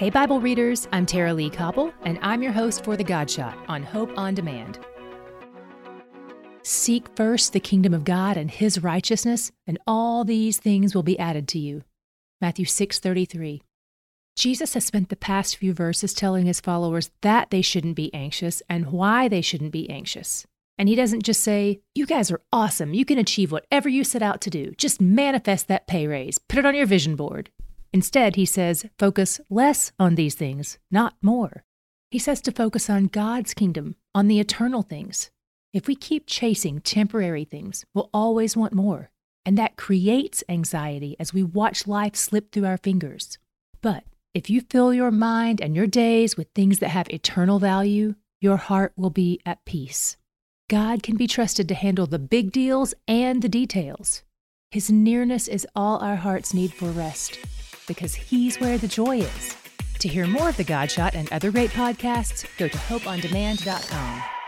Hey, Bible readers, I'm Tara-Leigh Cobble, and I'm your host for The God Shot on Hope on Demand. Seek first the kingdom of God and his righteousness, and all these things will be added to you. Matthew 6:33. Jesus has spent the past few verses telling his followers that they shouldn't be anxious and why they shouldn't be anxious. And he doesn't just say, You guys are awesome. You can achieve whatever you set out to do. Just manifest that pay raise. Put it on your vision board. Instead, he says, focus less on these things, not more. He says to focus on God's kingdom, on the eternal things. If we keep chasing temporary things, we'll always want more. And that creates anxiety as we watch life slip through our fingers. But if you fill your mind and your days with things that have eternal value, your heart will be at peace. God can be trusted to handle the big deals and the details. His nearness is all our hearts need for rest because He's where the joy is. To hear more of The God Shot and other great podcasts, go to hopeondemand.com.